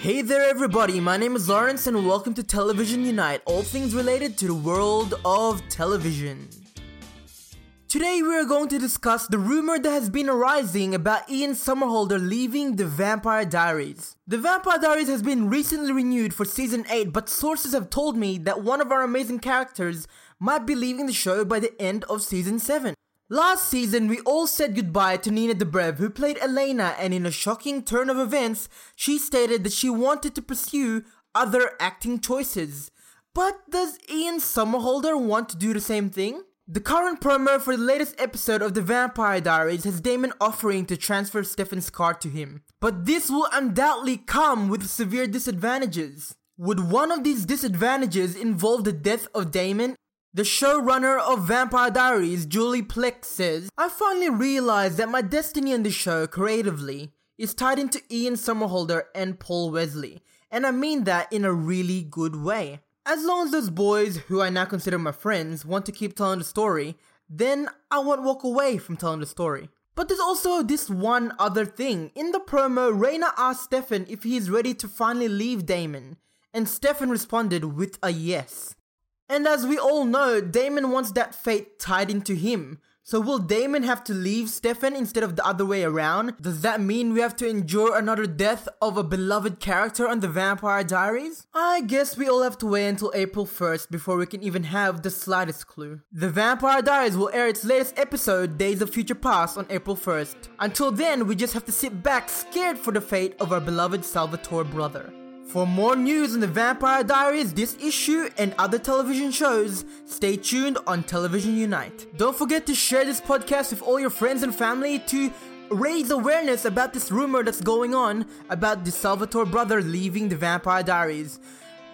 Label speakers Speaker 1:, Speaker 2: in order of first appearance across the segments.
Speaker 1: Hey there, everybody. My name is Lawrence, and welcome to Television Unite, all things related to the world of television. Today, we are going to discuss the rumor that has been arising about Ian Somerhalder leaving The Vampire Diaries. The Vampire Diaries has been recently renewed for season 8, but sources have told me that one of our amazing characters might be leaving the show by the end of season 7. Last season, we all said goodbye to Nina Dobrev, who played Elena, and in a shocking turn of events, she stated that she wanted to pursue other acting choices. But does Ian Somerhalder want to do the same thing? The current promo for the latest episode of The Vampire Diaries has Damon offering to transfer Stefan's scar to him. But this will undoubtedly come with severe disadvantages. Would one of these disadvantages involve the death of Damon the showrunner of Vampire Diaries, Julie Plec, says, I finally realized that my destiny in the show, creatively, is tied into Ian Somerhalder and Paul Wesley, and I mean that in a really good way. As long as those boys, who I now consider my friends, want to keep telling the story, then I won't walk away from telling the story. But there's also this one other thing. In the promo, Rayna asked Stefan if he is ready to finally leave Damon, and Stefan responded with a yes. And as we all know, Damon wants that fate tied into him. So will Damon have to leave Stefan instead of the other way around? Does that mean we have to endure another death of a beloved character on the Vampire Diaries? I guess we all have to wait until April 1st before we can even have the slightest clue. The Vampire Diaries will air its latest episode, Days of Future Past, on April 1st. Until then, we just have to sit back scared for the fate of our beloved Salvatore brother. For more news on the Vampire Diaries, this issue, and other television shows, stay tuned on Television Unite. Don't forget to share this podcast with all your friends and family to raise awareness about this rumor that's going on about the Salvatore brother leaving the Vampire Diaries.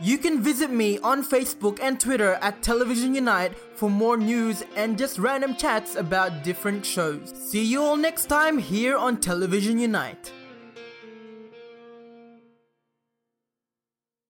Speaker 1: You can visit me on Facebook and Twitter at Television Unite for more news and just random chats about different shows. See you all next time here on Television Unite.